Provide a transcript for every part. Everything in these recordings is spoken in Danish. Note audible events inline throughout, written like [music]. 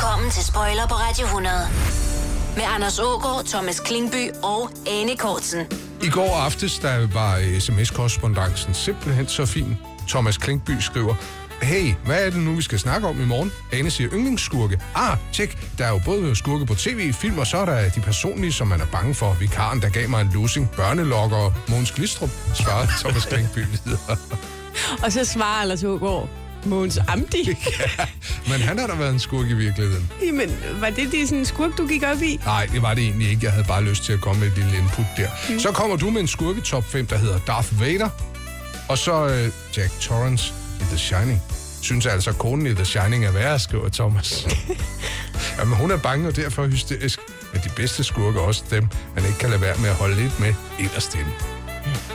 Velkommen til Spoiler på Radio 100. Med Anders Ågaard, Thomas Klingby og Anne Kortsen. I går aftes, der var sms-korrespondancen simpelthen så fin. Thomas Klinkby skriver, Hey, hvad er det nu, vi skal snakke om i morgen? Ane siger yndlingsskurke. Ah, tjek. Der er jo både skurke på tv, film, og så er der de personlige, som man er bange for. Vikaren, der gav mig en losing, børnelokker og Måns Glistrup, svarede Thomas Klinkby videre. Og så svarer Anders Hågaard, Måns Amdi. [laughs] ja, men han har da været en skurk i virkeligheden. Jamen, var det det sådan en skurk, du gik op i? Nej, det var det egentlig ikke. Jeg havde bare lyst til at komme med et lille input der. Mm. Så kommer du med en skurketop 5, der hedder Darth Vader. Og så øh, Jack Torrance i The Shining. Synes altså, at konen i The Shining er værre, skriver Thomas. [laughs] Jamen, hun er bange og derfor hysterisk. Men de bedste skurke også dem, man ikke kan lade være med at holde lidt med inderst inde.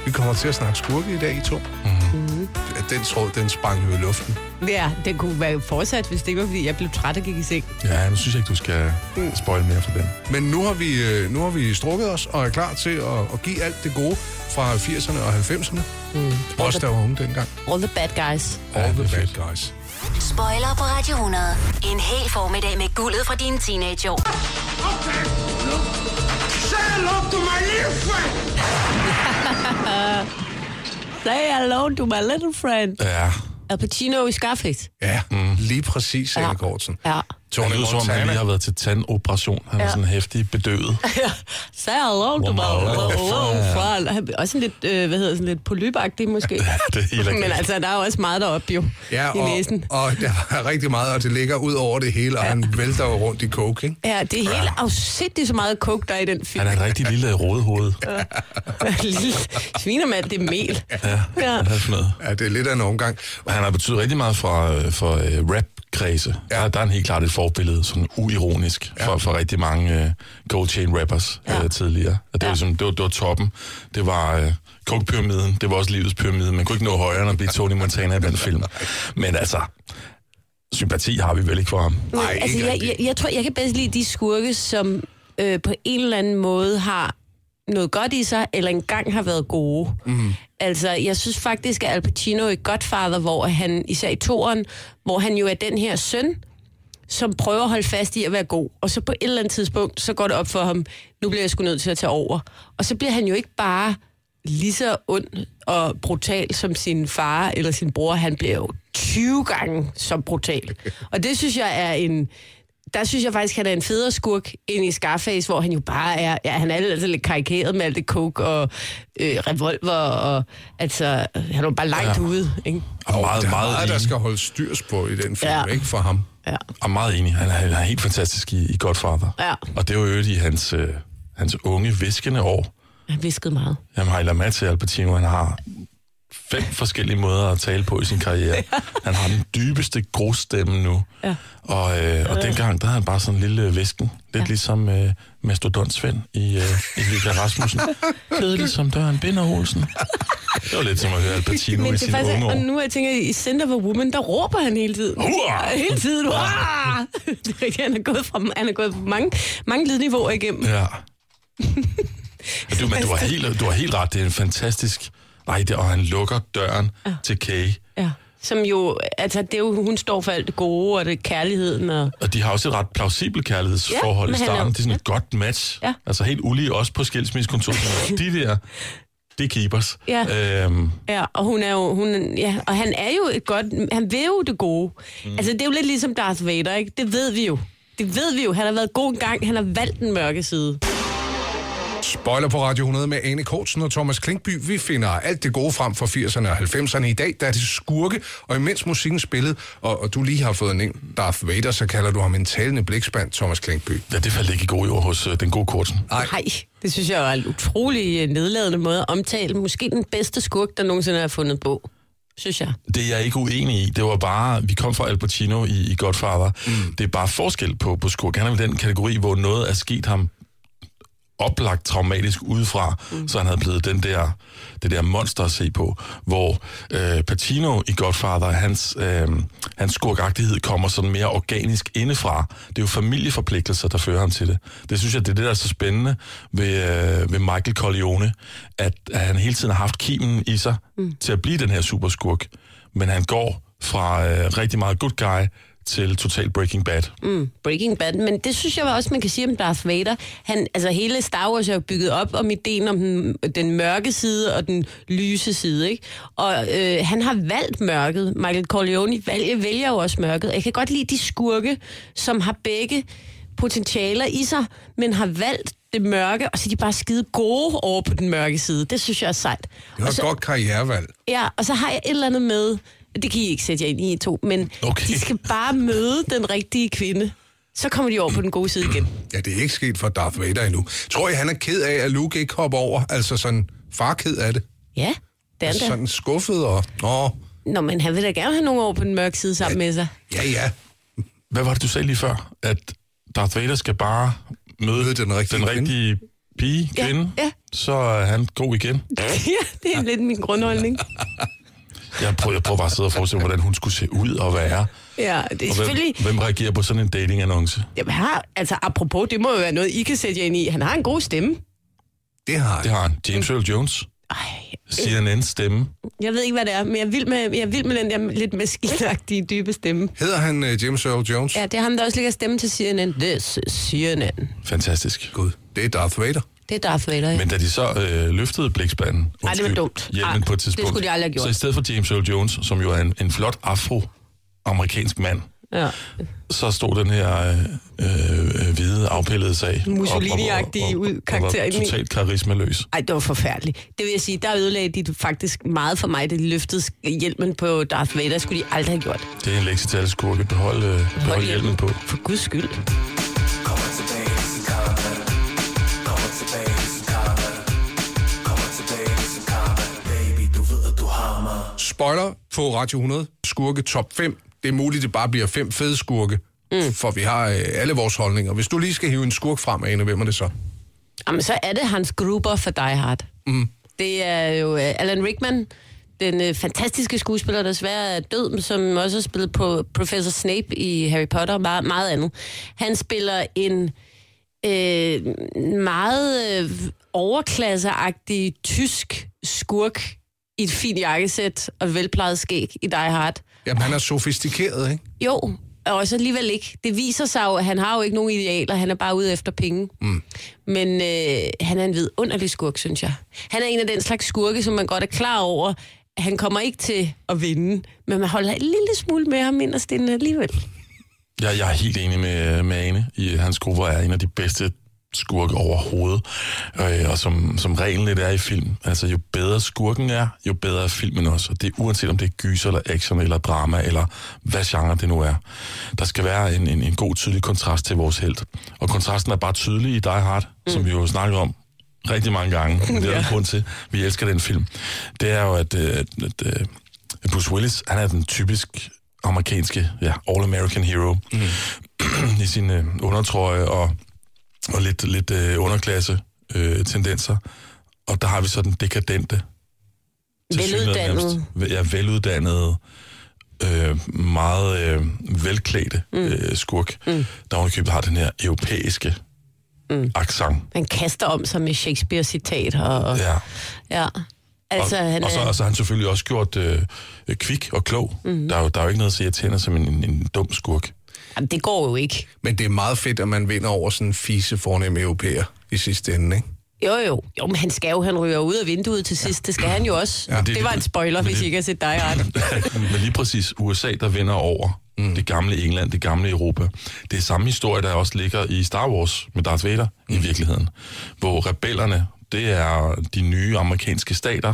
Vi kommer til at snakke skurke i dag, i to. Mm. Den tråd, den sprang jo i luften. Ja, den kunne være fortsat, hvis det ikke var, fordi jeg blev træt og gik i seng. Ja, nu synes jeg ikke, du skal spoil mere for den. Men nu har vi, øh, nu har vi strukket os og er klar til at, at give alt det gode fra 80'erne og 90'erne. Mm. Også der var unge dengang. All the bad guys. All the bad guys. Spoiler på Radio 100. En hel formiddag med guldet fra dine teenageår. Okay. Say hello to my little Say hello to my little friend. Ja. Al Pacino i Scarface. Ja, mm. Lige præcis, Anne Ja. Kortsen. Ja. Tony det lyder som om, han lige har været til tandoperation. Han er Ja. sådan hæftig bedøvet. [laughs] Hello to my Wow. little friend. Han er Også en lidt, øh, hvad hedder det, sådan lidt polypagtig måske. [laughs] Ja, det er helt Men altså, der er jo også meget deroppe jo, Ja, i og, næsen. og der er rigtig meget, og det ligger ud over det hele, og ja. han vælter jo rundt i coke, ikke? Ja, det er helt afsindigt så meget coke, der er i den film. Han er et rigtig lille rådehoved. [laughs] Lille svinermand, det er mel. Ja, Ja. er? Ja, det er lidt af en omgang. Og han har betydet rigtig meget for, øh, for uh, rap-kredse. Ja. Der, der er han helt klart et forbillede, sådan uironisk, ja. for, for rigtig mange uh, gold chain rappers ja. uh, tidligere. Og det, ja. var, ligesom, det, var, det var toppen. Det var uh, coke-pyramiden, det var også livets pyramide. Man kunne ikke nå højere end at blive Tony Montana i den film. [laughs] Men altså, sympati har vi vel ikke for ham. Nej, altså, ikke jeg, jeg, jeg tror, jeg kan bedst lide de skurke, som øh, på en eller anden måde har noget godt i sig, eller engang har været gode. Mm. Altså, jeg synes faktisk, at Al Pacino i Godfather, hvor han, især i toren, hvor han jo er den her søn, som prøver at holde fast i at være god. Og så på et eller andet tidspunkt, så går det op for ham, nu bliver jeg sgu nødt til at tage over. Og så bliver han jo ikke bare lige så ond og brutal som sin far eller sin bror. Han bliver jo 20 gange så brutal. Og det synes jeg er en... Der synes jeg faktisk, at han er en federe skurk end i Scarface, hvor han jo bare er... Ja, han er altså lidt karikeret med alt det coke og øh, revolver, og altså, han er jo bare langt Ja. ude, ikke? Og meget, der er meget, meget, der skal holde styrs på i den film, ja. Ja. ikke for ham. Ja. Og meget enig. Han er, han er helt fantastisk i, i Godfather. Ja. Og det var jo i hans, øh, hans unge, viskende år. Han viskede meget. Jamen, har I lagt mærke til Al Pacino? Han har fem forskellige måder at tale på i sin karriere. [laughs] Han har den dybeste grusstemme nu. Ja. Og, øh, og dengang, der havde han bare sådan en lille væsken. Lidt ja. ligesom øh, Mastodont Svend i, øh, i Vika Rasmussen. [laughs] Kedelig som døren, Binder Olsen. Det var lidt som at høre Al Pacino Men i det er sine faktisk, unge og år. nu jeg tænker, i Center for Women, der råber han hele tiden. Hurra! Hele tiden. Hurra! [laughs] Det er rigtigt, han er gået, fra, han er gået på mange, mange lydniveauer igennem. Ja. Du, men du, har helt, du har helt ret, det er en fantastisk... Nej, det, og han lukker døren ja. til Kay. Ja. Som jo, altså det er jo, hun står for alt det gode, og det er kærligheden, og Og de har også et ret plausibelt kærlighedsforhold Ja, i er starten. jo- Det er sådan et godt match. Ja. Altså helt ulige også på skilsmissekontoret. [laughs] de der, det er keepers. Ja. Øhm, Ja, og hun er jo, hun, ja, og han er jo et godt, han vil jo det gode. Mm. Altså, det er jo lidt ligesom Darth Vader, ikke? Det ved vi jo. Det ved vi jo. Han har været god en gang. Han har valgt den mørke side. Spoiler på Radio 100 med Ane Kortsen og Thomas Klinkby. Vi finder alt det gode frem fra 80'erne og 90'erne. I dag der er det skurke, og imens musikken spillet, og, og du lige har fået nævnt Darth Vader, så kalder du ham en talende blikspand, Thomas Klinkby. ja, det faldt ikke i god jord hos øh, den gode Kortsen. Nej. Det synes jeg er en utrolig øh, nedladende måde at omtale. Måske den bedste skurk, der nogensinde har fundet på. Synes jeg. Det er jeg ikke uenig i. Det var bare, vi kom fra Al Pacino i, i Godfather. Mm. Det er bare forskel på, på skurk. Han er i den kategori, hvor noget er sket ham oplagt traumatisk udefra, mm. så han havde blevet den der, det der monster at se på, hvor øh, Pacino i Godfather, hans, øh, hans skurkagtighed kommer sådan mere organisk indefra. Det er jo familieforpligtelser, der fører ham til det. Det synes jeg, det er det, der er så spændende ved, øh, ved Michael Corleone, at, at han hele tiden har haft kimen i sig mm. til at blive den her superskurk, men han går fra øh, rigtig meget good guy til Total Breaking Bad. Mm, Breaking Bad, men det synes jeg også, man kan sige om Darth Vader. Han, altså hele Star Wars er jo bygget op om ideen om den, den mørke side og den lyse side, ikke? Og øh, han har valgt mørket. Michael Corleone vælger, vælger jo også mørket. Jeg kan godt lide de skurke, som har begge potentialer i sig, men har valgt det mørke, og så er de bare skide gode over på den mørke side. Det synes jeg er sejt. Det var et godt karrierevalg. Ja, og så har jeg et eller andet med, det kan I ikke sætte jer ind i to, men Okay. de skal bare møde den rigtige kvinde. Så kommer de over på den gode side igen. Ja, det er ikke sket for Darth Vader endnu. Tror I, han er ked af, at Luke ikke hopper over? Altså sådan, far er ked af det. Ja, det er han da. Sådan skuffet og... Nå, Nå, men han vil da gerne have nogen over på den mørke side sammen med sig. ja, ja. Hvad var det, du sagde lige før? At Darth Vader skal bare møde, Møde den rigtige den kvinde. rigtige pige, Ja, kvinde, ja. så er han god igen. [laughs] ja, det er lidt min grundholdning. [laughs] Jeg prøver, jeg prøver bare at sidde og forestille mig, hvordan hun skulle se ud og være. Ja, det er Og selvfølgelig... hvem, hvem reagerer på sådan en datingannonce? Jamen, har, altså, apropos, det må jo være noget, I kan sætte jer ind i. Han har en god stemme. Det har Det han. har han. James Earl Jones. Ej, CNN's stemme. jeg ved ikke, hvad det er, men jeg vil med, jeg vil med den der lidt maskinagtige, dybe stemme. Hedder han uh, James Earl Jones? Ja, det er ham, der også ligger stemme til CNN. This is CNN. Fantastisk. Gud, det er Darth Vader. Det er Darth Vader, ja. Men da de så øh, løftede blikspanden, Ej, det var dumt. hjelmen Ej, på et det tidspunkt, skulle de aldrig have gjort. så i stedet for James Earl Jones, som jo er en, en flot afro-amerikansk mand, Ja. så stod den her øh, øh, hvide, afpillede sag. Mussolini-agtige ud- karakter Og var totalt karismaløs. Ej, det var forfærdeligt. Det vil jeg sige, der ødelagde de faktisk meget for mig, da de løftede hjelmen på Darth Vader. skulle de aldrig have gjort. Det er en lektie til alle skurke. Behold, øh, behold hjelmen på. For guds skyld. Spoiler på Radio 100. Skurke top 5. Det er muligt, det bare bliver fem fede skurke. Mm. For vi har øh, alle vores holdninger. Hvis du lige skal hive en skurk frem, Ane, hvem er det så? Jamen, så er det Hans Gruber for Die Hard. Mm. Det er jo uh, Alan Rickman, den uh, fantastiske skuespiller, der desværre er død, men som også har spillet på Professor Snape i Harry Potter og meget, meget andet. Han spiller en øh, meget øh, overklasseagtig tysk skurk i et fint jakkesæt og velplejet skæg i Die Hard. Jamen, han er sofistikeret, ikke? Jo, og også alligevel ikke. Det viser sig jo, at han har jo ikke nogen idealer, han er bare ude efter penge. Mm. Men øh, han er en vidunderlig skurk, synes jeg. Han er en af den slags skurke, som man godt er klar over, at han kommer ikke til at vinde, men man holder en lille smule med ham inderst inde alligevel. Jeg, jeg er helt enig med, med Ane i, at hans grupper er en af de bedste skurke overhovedet. Øh, og som, som reglen lidt er i film. Altså, jo bedre skurken er, jo bedre er filmen også. Og det er uanset om det er gyser, eller action, eller drama, eller hvad genre det nu er. Der skal være en, en, en god, tydelig kontrast til vores held. Og kontrasten er bare tydelig i Die Hard, mm. som vi jo snakket om rigtig mange gange. [laughs] Det er en grund til, vi elsker den film. Det er jo, at, øh, at, at, at Bruce Willis, han er den typisk amerikanske, ja, all-American hero. Mm. [clears throat] I sin øh, undertrøje og, og lidt, lidt øh, underklasse øh, tendenser. Og der har vi så den dekadente. nærmest, Ja, veluddannede, øh, meget øh, velklædte mm. øh, skurk, mm. der ovenikøbet har den her europæiske mm. accent. Han kaster om sig med Shakespeare-citater. Og, Ja. ja. Altså, og, han og så og så har han selvfølgelig også gjort øh, kvik og klog. Mm. Der, er jo, der er jo ikke noget at sige, at tænder som en, en, en dum skurk. Jamen, det går jo ikke. Men det er meget fedt, at man vinder over sådan en fise fornem europæer i sidste ende, ikke? Jo, jo. Jo, men han skal jo, han ryger ud af vinduet til sidst. Det skal han jo også. Ja, det det, var en spoiler, hvis I ikke har set Die Hard. [laughs] Men lige præcis USA, der vinder over mm. det gamle England, det gamle Europa. Det er samme historie, der også ligger i Star Wars med Darth Vader mm. i virkeligheden. Hvor rebellerne, det er de nye amerikanske stater,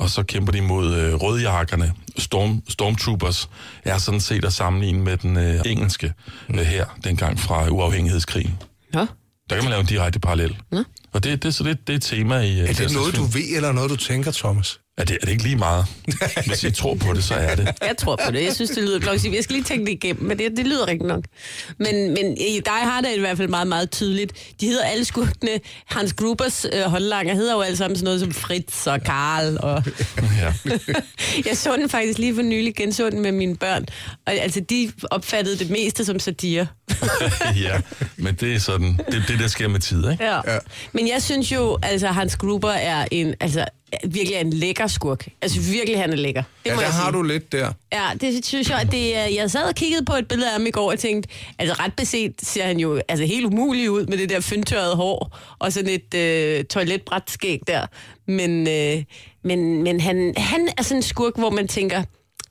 og så kæmper de mod øh, rødjakkerne. Storm, Stormtroopers er sådan set at sammenligne med den øh, engelske øh, her, dengang fra uafhængighedskrigen. Ja. Der kan man lave en direkte parallel. Mm. Og det, det, så det, det er et tema i... Er det noget, du ved, eller noget, du tænker, Thomas? Er det, er det ikke lige meget? Hvis I tror på det, så er det. Jeg tror på det. Jeg synes, det lyder plausibelt. Jeg skal lige tænke det igennem, men det, det lyder rigtigt nok. Men, men i Die Hard er det i hvert fald meget, meget tydeligt. De hedder alle skurkene. Hans Grubers øh, håndlanger hedder jo alle sammen sådan noget som Fritz og Karl. Og Ja. [laughs] jeg så den faktisk lige for nylig, genså den med mine børn. Og altså, de opfattede det meste som satire. [laughs] ja, men det er sådan, det, det der sker med tid, ikke? Ja. ja. Men jeg synes jo, altså Hans Gruber er en, altså virkelig er en lækker skurk. Altså virkelig, han er lækker. Det Ja, må der jeg har sige. du lidt der. Ja, det synes jeg, at det. Jeg sad og kiggede på et billede af ham i går og tænkte, altså ret beset ser han jo altså helt umulig ud med det der fyndtørrede hår og sådan et øh, toiletbræt skæg der. Men, øh, men, men han, han er sådan en skurk, hvor man tænker,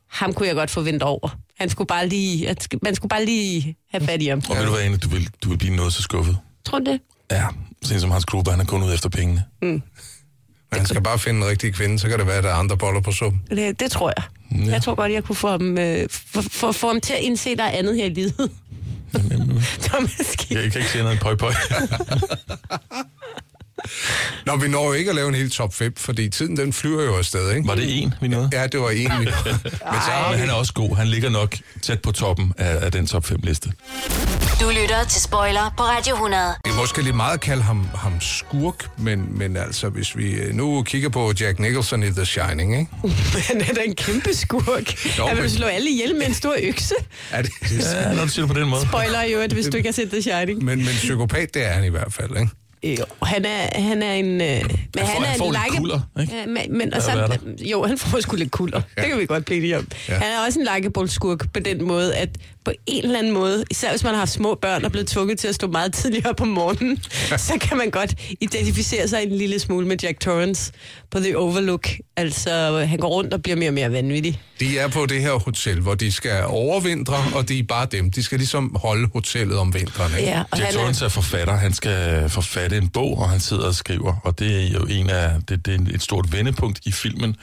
ham kunne jeg godt forvente over. Han skulle bare lige, man skulle bare lige have fat i ham. Og ved du hvad, Ane, du vil, du vil blive noget så skuffet. Tror du det? Ja, sådan som Hans Gruber, han er kun ude efter pengene. Man skal bare finde en rigtig kvinde, så kan det være, at der er andre boller på suppen. Det, det tror jeg. Ja. Jeg tror godt, jeg kunne få ham, øh, få, få, få ham til at indse, at der er andet her i livet. [laughs] Thomas Kik. Jeg kan ikke se noget en pøj pøj. [laughs] [laughs] Nå, vi når jo ikke at lave en helt top 5, fordi tiden den flyver jo afsted, ikke? Var det en, vi nåede? Ja, det var en, vi... [laughs] Men så vi... han er også god. Han ligger nok tæt på toppen af, af den top 5 liste. Du lytter til Spoiler på Radio 100. Det er måske lidt meget at kalde ham, ham skurk, men, men altså, hvis vi øh, nu kigger på Jack Nicholson i The Shining, ikke? [laughs] Han er da en kæmpe skurk. Nå, Han vil men- slå alle ihjel med en stor økse. Er det, Ja, når du siger det på den måde. Spoiler jo, at hvis du ikke har set The Shining. men, men psykopat, det er han i hvert fald, ikke? Jo, han er, han er en... Øh, men får- han er han får en like- kulder, ikke? Ja, men, men, og så, jo, han får sgu lidt kulder. Ja. Det kan vi godt blive om. Ja. Han er også en likeable-skurk på den måde, at på en eller anden måde, især hvis man har haft små børn og blevet tvunget til at stå meget tidligere op om morgenen, [laughs] så kan man godt identificere sig en lille smule med Jack Torrance på The Overlook. Altså, han går rundt og bliver mere og mere vanvittig. De er på det her hotel, hvor de skal overvintre, og de er bare dem. De skal ligesom holde hotellet om vinteren, ikke? Ja, og Jack Torrance er forfatter. Han skal forfatte en bog, og han sidder og skriver. Og det er jo en af, det, det er et stort vendepunkt i filmen,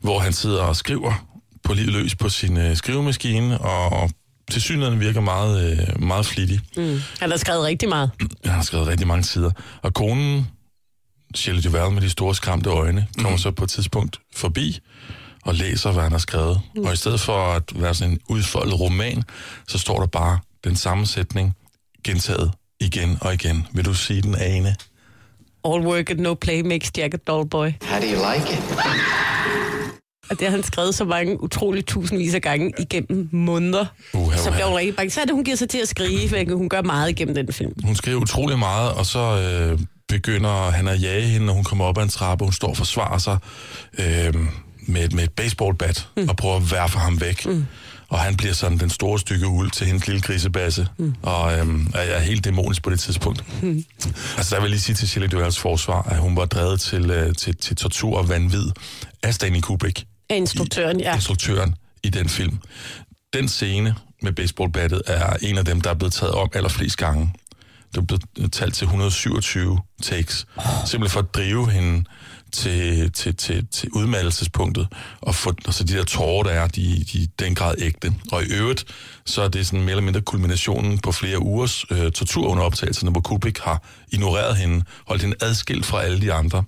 hvor han sidder og skriver på livet løs på sin øh, skrivemaskine, og til synligheden virker meget, øh, meget flittig. Mm. Han har skrevet rigtig meget. [clears throat] Han har skrevet rigtig mange sider. Og konen, Shelley Duvall med de store skræmte øjne, kommer så på et tidspunkt forbi og læser, hvad han har skrevet. Mm. Og i stedet for at være sådan en udfoldet roman, så står der bare den samme sætning gentaget igen og igen. Vil du sige den, Ane? All work and no play makes Jack a dull boy. How do you like it? Og det har han skrevet så mange utroligt tusindvis af gange igennem måneder. Uha, så uha. bliver hun rigtig bange. Så er det, hun giver sig til at skrive, for hun gør meget igennem den film. Hun skriver utrolig meget, og så øh, begynder han at jage hende, når hun kommer op ad en trappe. Hun står og forsvarer sig øh, med, et- med et baseballbat mm. og prøver at værfe ham væk. Mm. Og han bliver sådan den store stykke uld til hendes lille grisebasse, mm. og øh, er, er helt dæmonisk på det tidspunkt. Mm. Altså, der vil jeg lige sige til Shelley Duvalls forsvar, at hun var drevet til, øh, til, til tortur og vanvid af Stanley Kubrick af instruktøren, ja. instruktøren i den film. Den scene med baseballbattet er en af dem, der er blevet taget om allerflest gange. Det er blevet øh, talt til 127 takes. Simpelthen for at drive hende til, til, til, til udmattelsespunktet, Og få, så altså de der tårer, der er, de, de den grad ægte. Og i øvrigt, så er det sådan mere eller mindre kulminationen på flere ugers øh, tortur under optagelserne, hvor Kubrick har ignoreret hende, holdt hende adskilt fra alle de andre.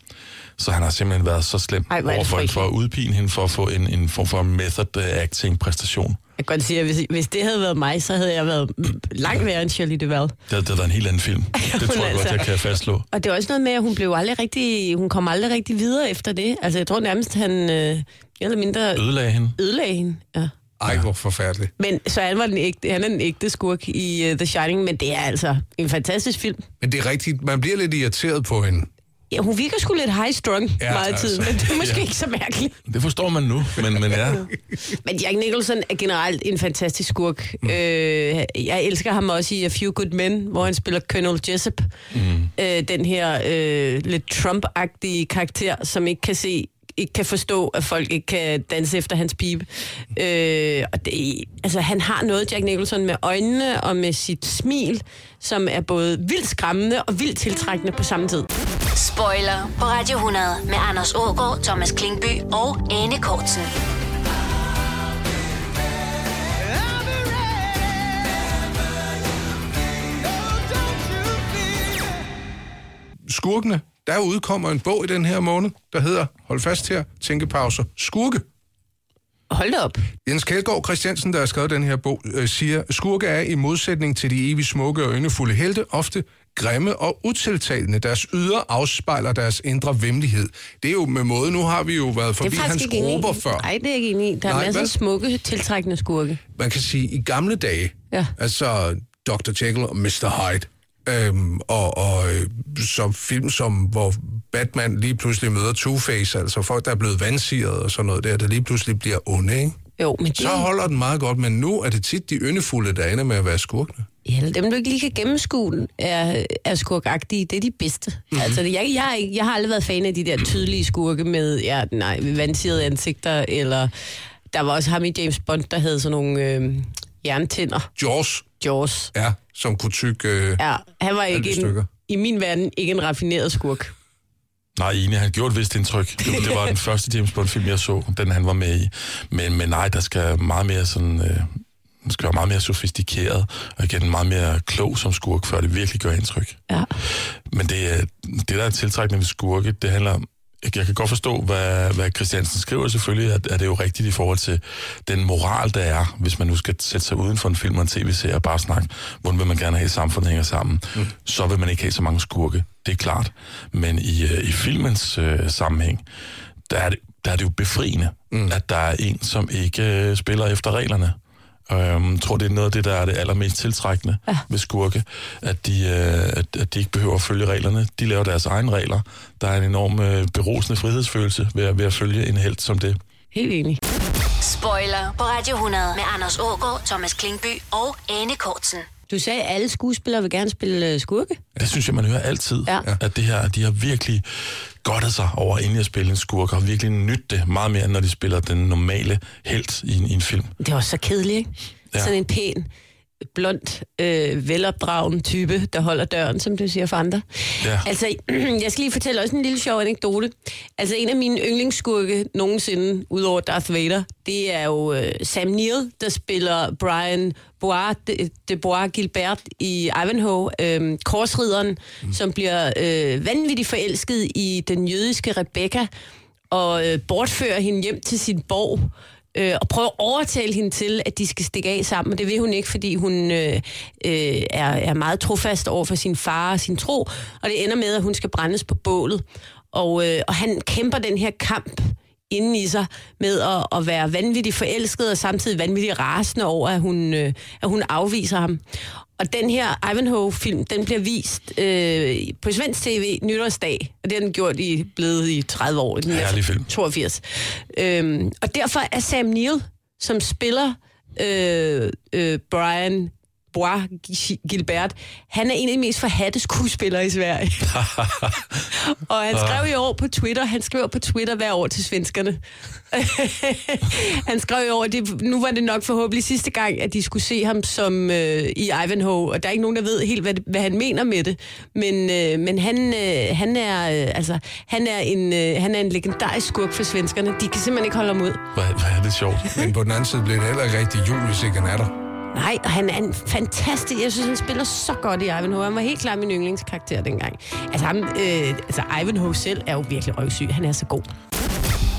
Så han har simpelthen været så slem Ej, er overfor hende for at udpine hende, for at få en, en form for method øh, acting præstation. Jeg kan godt sige, at hvis, hvis det havde været mig, så havde jeg været langt værre end Shirley Duvall. Det, det har været en helt anden film. [laughs] Det tror jeg altså- godt, jeg kan fastslå. Og det er også noget med, at hun blev aldrig rigtig, hun kom aldrig rigtig videre efter det. Altså, jeg tror nærmest, han øh, eller mindre Ødelagde hende. ødelagde hende. Ja. Ej, hvor forfærdeligt. Men så han, var den ægte, han er den ægte skurk i uh, The Shining, men det er altså en fantastisk film. Men det er rigtigt, man bliver lidt irriteret på hende. Ja, hun virker sgu lidt high-strung Ja, meget altså. men det er måske Ja. ikke så mærkeligt. Det forstår man nu, men, men ja. [laughs] Men Jack Nicholson er generelt en fantastisk skurk. Mm. Øh, jeg elsker ham også i A Few Good Men, hvor han spiller Colonel Jessup. Mm. Øh, den her øh, lidt Trump-agtige karakter, som ikke kan se ikke kan forstå, at folk ikke kan danse efter hans pibe. Øh, og det, altså, han har noget, Jack Nicholson, med øjnene og med sit smil, som er både vildt skræmmende og vildt tiltrækkende på samme tid. Spoiler på Radio 100 med Anders Ågaard, Thomas Klingby og Anne Kortsen. Skurkene, der udkommer en bog i den her måned, der hedder, hold fast her, tænkepauser, Skurke. Hold da op. Jens Kjeldgaard Christiansen, der har skrevet den her bog, øh, siger, skurke er i modsætning til de evigt smukke og yndefulde helte ofte grimme og utiltalende. Deres ydre afspejler deres indre vemmelighed. Det er jo med måde, nu har vi jo været forbi hans grupper før. Nej, det er ikke enig i. Der er Nej, masser af smukke, tiltrækkende skurke. Man kan sige, i gamle dage, Ja. altså Dr. Jekyll og Mr. Hyde. Øhm, og og øh, som film, som, hvor Batman lige pludselig møder Two-Face, altså folk, der er blevet vandsiret og sådan noget der, der lige pludselig bliver onde, ikke? Jo, men det, Så holder den meget godt, men nu er det tit de yndefulde, der ender med at være skurkene. ja, dem, du ikke lige kan gennemskue, er, er skurkagtige. Det er de bedste. Mhm. Mm-hmm. Altså, jeg, jeg, jeg har aldrig været fan af de der tydelige skurke med ja, nej, vandsirede ansigter, eller der var også ham i James Bond, der havde sådan nogle øh, jerntænder. Jaws, Jaws. ja, som kunne tykke... Øh, Ja, han var ikke en, i min verden ikke en raffineret skurk. Nej, enig, han gjorde et vist indtryk. Det, det var den [laughs] første James Bond-film, jeg så, den han var med i. Men, men nej, der skal meget mere sådan... Øh, den skal være meget mere sofistikeret, og igen meget mere klog som skurk, før det virkelig gør indtryk. Ja. Men det, er- det der er tiltrækkende ved skurke, det handler om, jeg jeg kan godt forstå, hvad, hvad Christiansen skriver selvfølgelig, at, at det er jo rigtigt i forhold til den moral, der er, hvis man nu skal sætte sig uden for en film og en tv-serie og bare snakke, hvordan vil man gerne have, at samfundet hænger sammen, mm. så vil man ikke have så mange skurke, det er klart. Men i, øh, i filmens øh, sammenhæng, der er, det, der er det jo befriende, mm. at der er en, som ikke øh, spiller efter reglerne. Øhm, Jeg tror, det er noget af det, der er det allermest tiltrækkende ja. ved skurke, at de, øh, at, at de ikke behøver at følge reglerne. De laver deres egne regler. Der er en enorm øh, berosende frihedsfølelse ved, at- ved at følge en held som det. Helt enig. Spoiler på Radio 100 med Anders Ågaard, Thomas Klingby og Anne Kortsen. Du sagde, at alle skuespillere vil gerne spille øh, skurke. Det synes jeg, man hører altid. Ja. At det her, de har virkelig godtet sig over endelig at spille en skurk, og har virkelig nydt det meget mere, end når de spiller den normale held i en, i en film. Det også så kedeligt, ikke? Ja. Sådan en pæn, blond, øh, velopdragen type, der holder døren, som du siger for andre. Ja. Altså, [clears throat] jeg skal lige fortælle også en lille sjov anekdote. Altså, en af mine yndlingsskurke nogensinde, udover Darth Vader, det er jo øh, Sam Neill, der spiller Brian Bois de, de Bois Gilbert i Ivanhoe, øh, korsrideren, mm. som bliver øh, vanvittigt forelsket i den jødiske Rebecca, og øh, bortfører hende hjem til sin borg, øh, og prøver at overtale hende til, at de skal stikke af sammen. Det vil hun ikke, fordi hun øh, øh, er, er meget trofast over for sin far og sin tro. Og det ender med, at hun skal brændes på bålet. Og, øh, og han kæmper den her kamp inden i sig med at, at være vanvittigt forelsket og samtidig vanvittigt rasende over, at hun, øh, at hun afviser ham. Og den her Ivanhoe-film, den bliver vist øh, på svensk tv nytårsdag, og det har den gjort i blevet i 30 år. Den er Herlig film. 82. Øhm, og derfor er Sam Neill, som spiller øh, øh, Brian Bois Gilbert, han er en af de mest forhatte skuespillere i Sverige. [laughs] og han skrev i år på Twitter, han skriver på Twitter hver år til svenskerne. [laughs] han skrev i år, det, nu var det nok forhåbentlig sidste gang, at de skulle se ham som øh, i Ivanhoe, og der er ikke nogen, der ved helt, hvad, hvad han mener med det. Men, øh, men han, øh, han, er, øh, altså, han, er en, øh, han er en legendarisk skurk for svenskerne. De kan simpelthen ikke holde ham ud. Hvor, er det sjovt. Men på den anden side bliver det heller ikke rigtig jul, hvis ikke han er der. Nej, og han er en fantastisk... Jeg synes, han spiller så godt i Ivanhoe. Han var helt klart min yndlingskarakter dengang. Altså, ham, øh, altså Ivanhoe selv er jo virkelig røvsyg. Han er så god.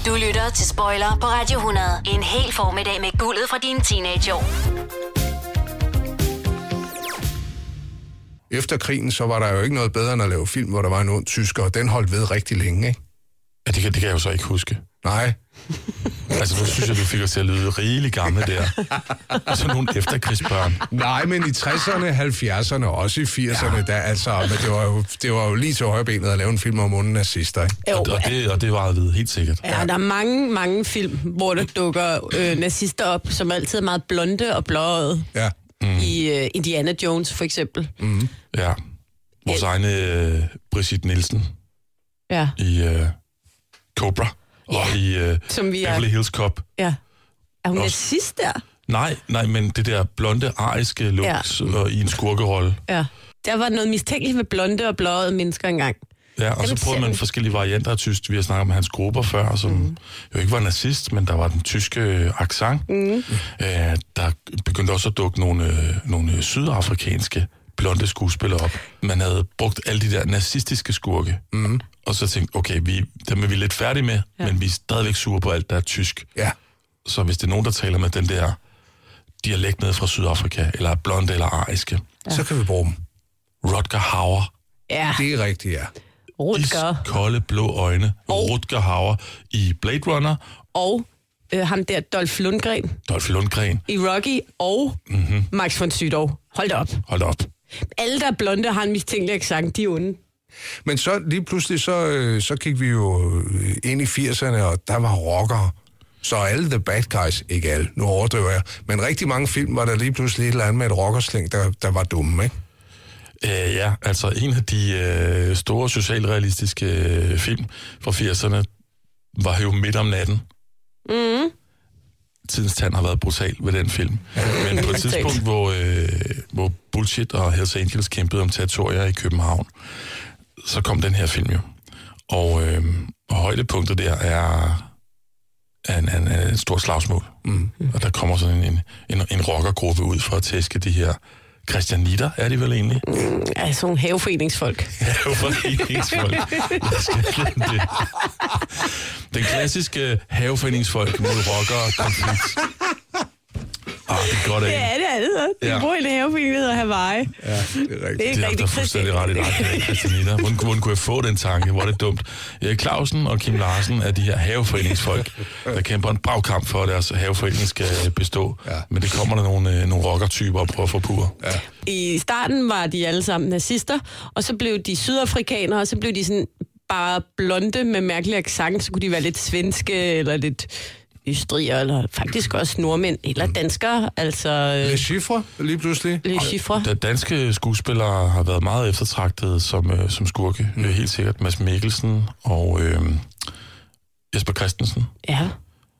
Du lytter til Spoiler på Radio 100. En hel formiddag med guldet fra dine teenageår. Efter krigen, så var der jo ikke noget bedre end at lave film, hvor der var en ond tysker, og den holdt ved rigtig længe, ikke? Ja, det, kan, det kan jeg jo så ikke huske. Nej, Altså, nu synes jeg, du fik os til at lyde rigelig gamle der. Sådan nogle efterkrigsbørn. Nej, men i 60'erne, 70'erne og også i 80'erne, ja. der, altså, men det, var jo, det var jo lige til højbenet at lave en film om onde nazister, ikke? Jo, Og, og, det, og det var vide, helt sikkert. ja, der er mange, mange film, hvor der dukker øh, nazister op, som altid er meget blonde og blåøjet. Ja. Mm. I øh, Indiana Jones, for eksempel. Mm. Ja. Vores Ja. egne øh, Brigitte Nielsen Ja, i øh, Cobra og Ja. i øh, som vi er... Beverly Hills Cop. Ja. Er hun Også- nazist der? Nej, nej, men det der blonde, ariske looks ja. og i en skurkerolle. Ja. Der var noget mistænkeligt ved blonde og blåede mennesker engang. Ja, og så Dem prøvede ser man forskellige varianter af tysk. Vi har snakket om hans grupper før, som mm. jo ikke var nazist, men der var den tyske øh, accent. Mm. Øh, der begyndte også at dukke nogle, øh, nogle sydafrikanske blonde skuespillere op. Man havde brugt alle de der nazistiske skurke. Mm. Og så tænkte okay, vi, dem er vi lidt færdige med, ja. men vi er stadigvæk sure på alt, der er tysk. Ja. Så hvis det er nogen, der taler med den der dialekt ned fra Sydafrika, eller er blonde eller ariske, ja. så kan vi bruge dem. Rutger Hauer, Ja, Det er rigtigt, ja. Rutger. kolde blå øjne, og Rutger Hauer i Blade Runner, Og øh, ham der, Dolph Lundgren Dolph Lundgren. i Rocky, og mm-hmm. Max von Sydow. Hold da op. Hold da op. Alle, der er blonde har en mistænkelig accent, de er onde. Men så lige pludselig, så, øh, så gik vi jo øh, ind i 80'erne, og der var rockere. Så alle the bad guys, ikke alle, nu overdriver jeg, men rigtig mange film var der lige pludselig et eller andet med et rockerslæng, der, der var dumme, ikke? Øh, ja, altså en af de øh, store socialrealistiske øh, film fra 80'erne var jo Midt om natten. Mm. Tidens tand har været brutal ved den film. Men på et tidspunkt, hvor, øh, hvor Bullshit og Hells Angels kæmpede om territorier i København, så kom den her film jo. Og, øh, og højdepunktet der er er en, en, en stor slagsmål. Mm. Og der kommer sådan en, en, en, rockergruppe ud for at tæske de her Christianitter, er de vel egentlig? Altså nogle haveforeningsfolk. [laughs] Haveforeningsfolk. Jeg skal glemme det. [laughs] Den klassiske haveforeningsfolk mod rocker konflikt. Ah, det er godt af. Det er det altså. De Ja. bor i en haveforening, der hedder Hawaii. Ja, det er rigtigt. Det er Det ikke har rigtig du fuldstændig ret i dig. Hvordan, hvordan kunne jeg få den tanke? Hvor er det dumt. Erik Clausen og Kim Larsen er de her haveforeningsfolk, der kæmper en brav kamp for, at deres haveforening skal bestå. Ja. Men det kommer der nogle, øh, nogle rockertyper og prøver at få pur. Ja. I starten var de alle sammen nazister, og så blev de sydafrikanere, og så blev de sådan bare blonde med mærkelig accent, så kunne de være lidt svenske, eller lidt østrigere, eller faktisk også nordmænd, eller danskere, altså Le øh, Chiffre, lige pludselig. Le Chiffre. Da danske skuespillere har været meget eftertragtede som, øh, som skurke. Mm. Helt sikkert Mads Mikkelsen og øh, Jesper Christensen Ja.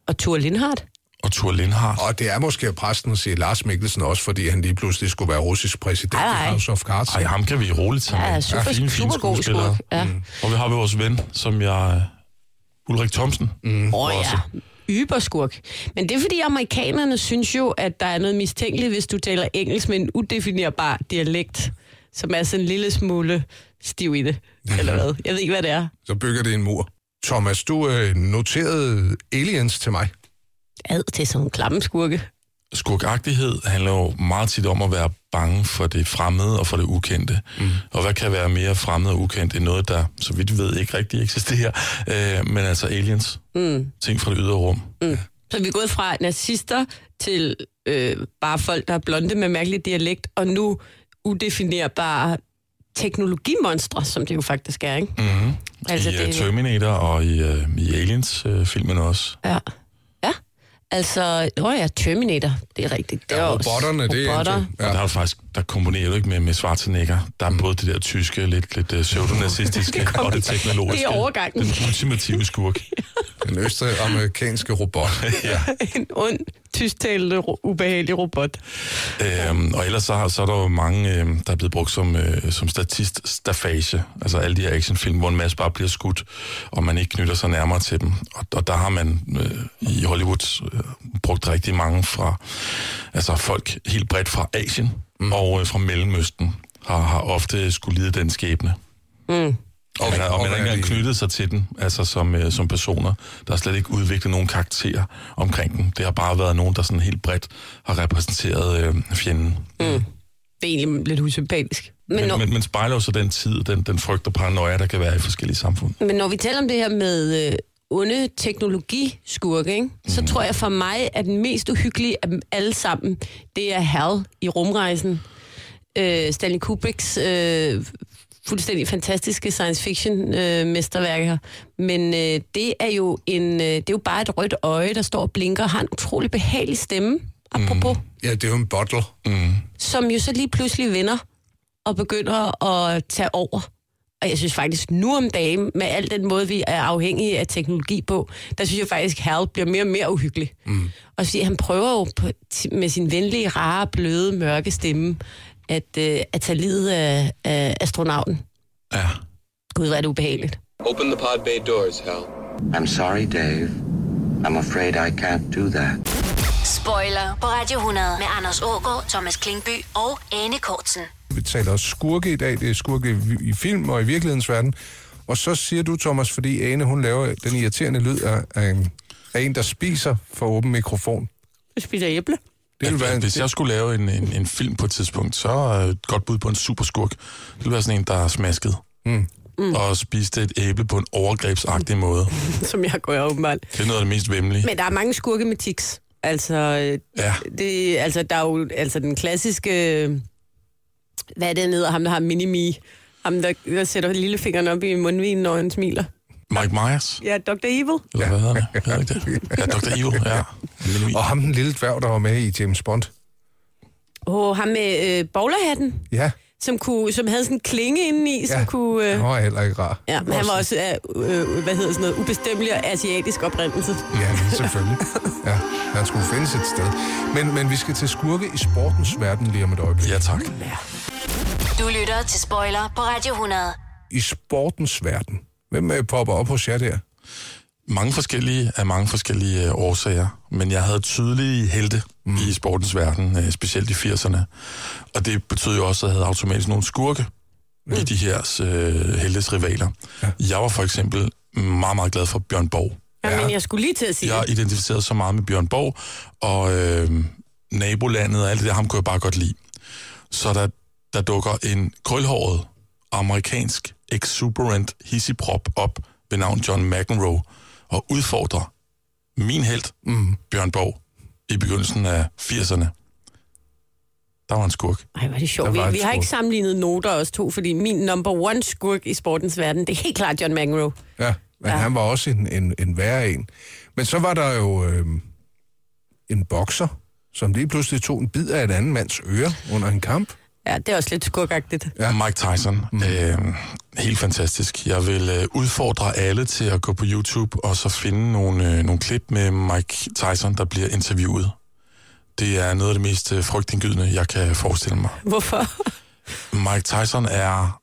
Og Thor Lindhardt. Og Thor Lindhardt. Og det er måske præsten at sige Lars Mikkelsen også, fordi han lige pludselig skulle være russisk præsident Ej, i ej. House of Cards. Ej, ham kan vi roligt tage Ja, med. super, Fine, fine super god skurk. Ja. Mm. Og vi har vi vores ven, som jeg... Ulrik Thomsen. Mm. Åh oh, ja, yberskurk. Men det er fordi amerikanerne synes jo, at der er noget mistænkeligt, hvis du taler engelsk med en udefinerbar dialekt, som er sådan en lille smule stiv i det, eller hvad. Jeg ved ikke, hvad det er. Så bygger det en mur. Thomas, du øh, noterede aliens til mig. Ad til sådan en klamme skurke. Skurkagtighed handler jo meget tit om at være bange for det fremmede og for det ukendte. Mm. Og hvad kan være mere fremmed og ukendt end noget, der, så vidt vi ved, ikke rigtig eksisterer. Øh, men altså aliens. Mm. Ting fra det ydre rum. Mm. Så vi er gået fra nazister til øh, bare folk, der er blonde med mærkelig dialekt, og nu udefinerbare teknologimonstre, som det jo faktisk er, ikke? Mm-hmm. Altså, I det- det... Terminator og i, uh, i Aliens-filmen også. Ja. Ja. Altså, åh ja, Terminator, det er rigtigt. Det Ja, er også- robotterne, det er robotter. Ja. Og der er jo faktisk, der komponerer du ikke med, med Schwarzenegger. Der er mm. både det der tyske, lidt, lidt uh, pseudonazistiske [laughs] kom- og det teknologiske. det er overgangen. Den ultimative skurk. Den østrig-amerikanske robot. [laughs] ja. [laughs] en ond, tysktalende, ubehagelig robot. Øhm, og ellers så, har- så er der jo mange, øh, der er blevet brugt som, øh, som statiststafage. Altså alle de her actionfilm, hvor en masse bare bliver skudt, og man ikke knytter sig nærmere til dem. Og, og der har man øh, i Hollywood øh, brugt rigtig mange fra, altså folk helt bredt fra Asien mm. og øh, fra Mellemøsten har, har ofte skulle lide den skæbne. Mm. Og man, og man har ikke engang knyttet sig til den, altså som, øh, som personer. Der har slet ikke udviklet nogen karakterer omkring den. Det har bare været nogen, der sådan helt bredt har repræsenteret øh, fjenden. Mm. Det er egentlig lidt usympatisk. Men, Men, når, men, men spejler jo så den tid, den, den frygt og paranoia, der kan være i forskellige samfund. men når vi taler om det her med øh, onde teknologiskurke, ikke? så Mhm. tror jeg for mig, at den mest uhyggelige af dem alle sammen, det er Hal i rumrejsen. Øh, Stanley Kubricks øh, fuldstændig fantastiske science fiction øh, mesterværker. Men øh, det er jo en, øh, det er jo bare et rødt øje, der står og blinker og har en utrolig behagelig stemme. Apropos. Mm. Ja, det er jo en bottle. Mm. som jo så lige pludselig vinder og begynder at tage over. Og jeg synes faktisk, nu om dagen, med al den måde, vi er afhængige af teknologi på, der synes jeg faktisk, at Hal bliver mere og mere uhyggelig. Mm. Og fordi han prøver jo på, med sin venlige, rare, bløde, mørke stemme, at, øh, at tage livet af, af astronauten. Ja. Gud, hvor er det ubehageligt. Open the pod bay doors, Hal. I'm sorry, Dave. I'm afraid I can't do that. Spoiler på Radio 100 med Anders Ågaard, Thomas Klingby og Anne Kortsen. Vi taler også skurke i dag. Det er skurke i, film og i virkelighedens verden. Og så siger du, Thomas, fordi Ane, hun laver den irriterende lyd af, af, en, af en, der spiser for åben mikrofon. Jeg spiser æble. Det vil være en, Hvis jeg skulle lave en, en, en film på et tidspunkt, så er et godt bud på en superskurk. Det ville være sådan en, der er smasket. Mm. Og spiste et æble på en overgrebsagtig måde. [laughs] Som jeg gør åbenbart. Det er noget af det mest vemmelige. Men der er mange skurke med tics. Altså, øh, Ja. det, altså, der er jo altså, den klassiske hvad er det ned, ham der har mini-me? Ham, der, der sætter lillefingeren op i mundvinen, når han smiler. Mike Myers? Ja, Dr. Evil. Eller hvad hedder det? [laughs] Hedder det ikke det? Ja, Dr. Evil, ja. Og ham den lille dværg, der var med i James Bond. Åh, oh, ham med øh, bowlerhatten, Ja, som, kunne, som havde sådan en klinge indeni, som ja. kunne... han Øh, var heller ikke rar. ja, men han var også af, øh, hvad hedder sådan noget, ubestemmelig og asiatisk oprindelse. Ja, selvfølgelig. [laughs] Ja, han skulle findes et sted. Men, men vi skal til skurke i sportens verden lige om et øjeblik. Ja, tak. Du lytter til Spoiler på Radio 100. I sportens verden. Hvem øh, popper op hos jer der? Mange forskellige af mange forskellige øh, årsager, men jeg havde tydelige helte mm. i sportens verden, øh, specielt i 80'erne. Og det betød jo også, at jeg havde automatisk nogle skurke mm. i de her øh, heltes rivaler. Ja. Jeg var for eksempel meget, meget glad for Bjørn Borg. Ja, men jeg skulle lige til at sige, Jeg identificerede så meget med Bjørn Borg, og øh, nabolandet og alt det der, ham kunne jeg bare godt lide. Så der, der dukker en krølhåret amerikansk exuberant hissiprop op ved navn John McEnroe og udfordrer min held, mm. Bjørn Borg, i begyndelsen af 80'erne. Der var en skurk. Ej, hvor er det sjovt. Vi, var vi har ikke sammenlignet noter os to, fordi min number one skurk i sportens verden, det er helt klart John McEnroe. Ja, men ja. Ja. han var også en, en, en værre en. Men så var der jo øh, en bokser, som lige pludselig tog en bid af en anden mands øre under en kamp. Ja, det er også lidt skurkagtigt. Ja. Mike Tyson. Mm. Øh, helt fantastisk. Jeg vil øh, udfordre alle til at gå på YouTube og så finde nogle, øh, nogle klip med Mike Tyson, der bliver interviewet. Det er noget af det mest øh, frygtindgydende, jeg kan forestille mig. Hvorfor? [laughs] Mike Tyson er...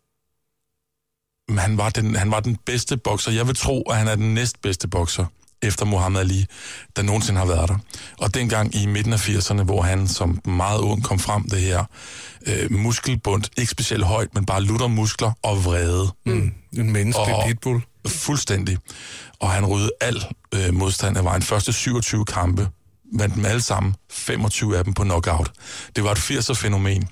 Han var, den, han var den bedste bokser. Jeg vil tro, at han er den næstbedste bokser efter Muhammad Ali, der nogensinde har været der. Og dengang i midten af 80'erne, hvor han som meget ung kom frem det her øh, muskelbund, ikke specielt højt, men bare lutter muskler og vrede. Mm. En menneskelig Og- pitbull. Fuldstændig. Og han rydde al øh, modstand af vejen. Første 27 kampe, vandt dem alle sammen, 25 af dem på knockout. Det var et 80'er-fænomen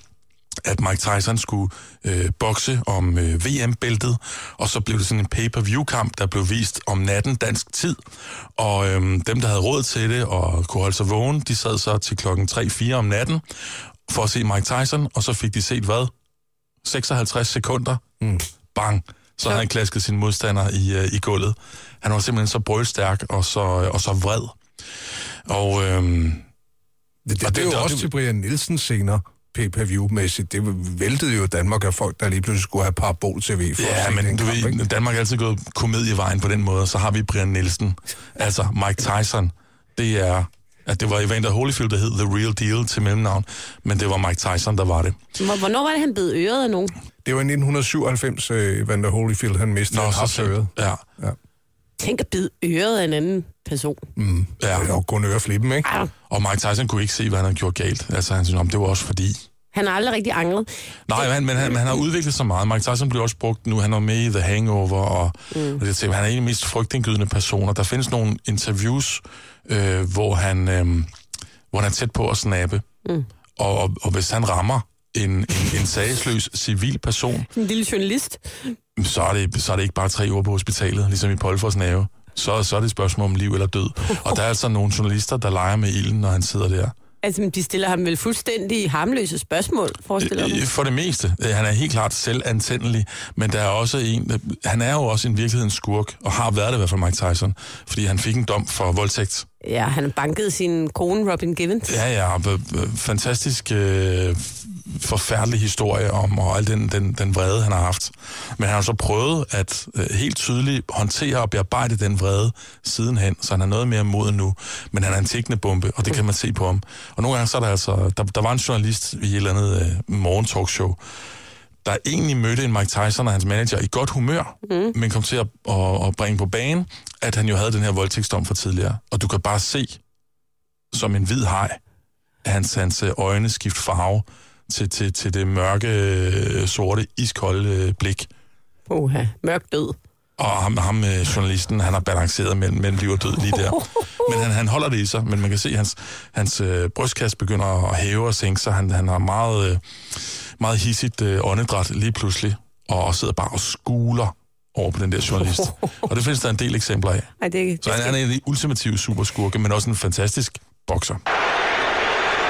at Mike Tyson skulle øh, bokse om øh, VM-bæltet, og så blev det sådan en pay-per-view-kamp, der blev vist om natten dansk tid. Og øh, dem, der havde råd til det og kunne holde sig vågen, de sad så til klokken 3-4 om natten for at se Mike Tyson, og så fik de set hvad? 56 sekunder. Mm. Bang. Så havde han klasket sin modstander i, øh, i gulvet. Han var simpelthen så brølstærk og så, og så vred. Og øh, Det, det, Og det, det er jo og også det- til Brian Nielsen senere pay-per-view-mæssigt. Det væltede jo Danmark af folk, der lige pludselig skulle have parabol-tv for Ja, men du kamp, ved, ikke? Danmark er altid gået komedievejen på den måde, så har vi Brian Nielsen. Altså, Mike Tyson, det er... At det var Evander Holyfield, der hed The Real Deal til mellemnavn, men det var Mike Tyson, der var det. Hvor- Hvornår var det, han blev øret af nogen? Det var i 1997, øh, Evander Holyfield, han mistede Nå, så hapsøret. Ja, Tænk at bide øret af en anden person. ja. Ja. Og gå ned og flippen, ikke? Ej, Og Mike Tyson kunne ikke se, hvad han havde gjort galt. Altså, han synes, om det var også fordi... han har aldrig rigtig angret. Nej, men, men, han, men han har udviklet sig meget. Mike Tyson bliver også brugt nu. Han er med i The Hangover, og, mm. og det, han er en af de mest frygtindgydende personer. Der findes nogle interviews, øh, hvor, han, øh, hvor han er tæt på at snappe. Mm. Og, og, og hvis han rammer en, en, en sagsløs civil person, En lille journalist. så er, det, så er det ikke bare tre uger på hospitalet, ligesom i Polfors Nave. Så, så er det et spørgsmål om liv eller død. Og der er altså nogle journalister, der leger med ilden, når han sidder der. Altså, men de stiller ham vel fuldstændig harmløse spørgsmål, forestiller mig. Øh, For det meste. Øh, Han er helt klart selvantændelig, men der er også en... øh, Han er jo også en virkelighedens skurk, og har været det i hvert fald Mike Tyson, fordi han fik en dom for voldtægt. Ja, han bankede sin kone Robin Givens. Ja, ja, øh, øh, fantastisk øh, forfærdelig historie om, og al den, den, den vrede, han har haft. Men han har så prøvet at øh, helt tydeligt håndtere og bearbejde den vrede sidenhen, så han er noget mere mod nu. Men han er en tækkende bombe, og det kan man se på ham. Og nogle gange så er der altså... Der, der var en journalist i et eller andet øh, morgentalkshow, der egentlig mødte en Mike Tyson og hans manager i godt humør, mm. men kom til at, at, at bringe på banen, at han jo havde den her voldtægtsdom for tidligere. Og du kan bare se, som en hvid at hans, hans øh, øjne skift farve til, til, til det mørke, øh, sorte, iskolde øh, blik. Oha, mørk død. Og ham, ham øh, journalisten, han har balanceret mellem, mellem liv og død lige der. Men han, han holder det i sig, men man kan se, at hans, hans øh, brystkasse begynder at hæve og sænke sig. Han, han har meget, øh, meget hissigt øh, åndedræt lige pludselig, og, og sidder bare og skuler over på den der journalist. Og det findes der en del eksempler af. Ej, det, Så han, han er en af de ultimative superskurke, men også en fantastisk bokser.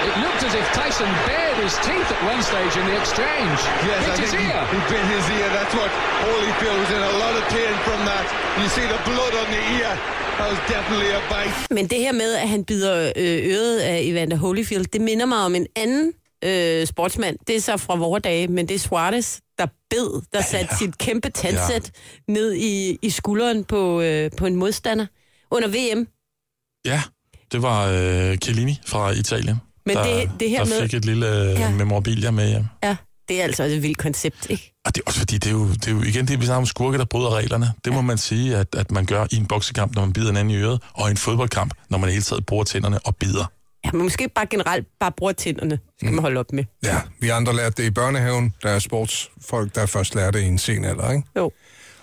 It looked as if Tyson bared his teeth at one stage in the exchange. Yes, Bit I his he, ear. he bit his ear. That's what Holyfield was in a lot of pain from that. You see the blood on the ear. That was definitely a bite. Men det her med, at han bider øh, øret af Evander Holyfield, det minder mig om en anden øh, sportsmand. Det er så fra vore dage, men det er Suarez, der bed, der satte sit kæmpe tandsæt ja. ned i, i skulderen på, øh, på en modstander under VM. Ja, det var øh, Chiellini fra Italien, Men der, det- det her der med- fik et lille øh, Ja. memorabilia med hjem. Ja, det er altså et vildt koncept, ikke? Og det er også fordi, det er jo, det er jo igen det, vi snakker om skurke, der bryder reglerne. Det må man sige, at, at man gør i en boksekamp, når man bider en anden i øret, og i en fodboldkamp, når man hele taget bruger tænderne og bider. Ja, men måske bare generelt bare bruger tænderne, skal man holde op med. Ja, vi andre lærte det i børnehaven. Der er sportsfolk, der først lærte det i en sen alder, ikke? Jo.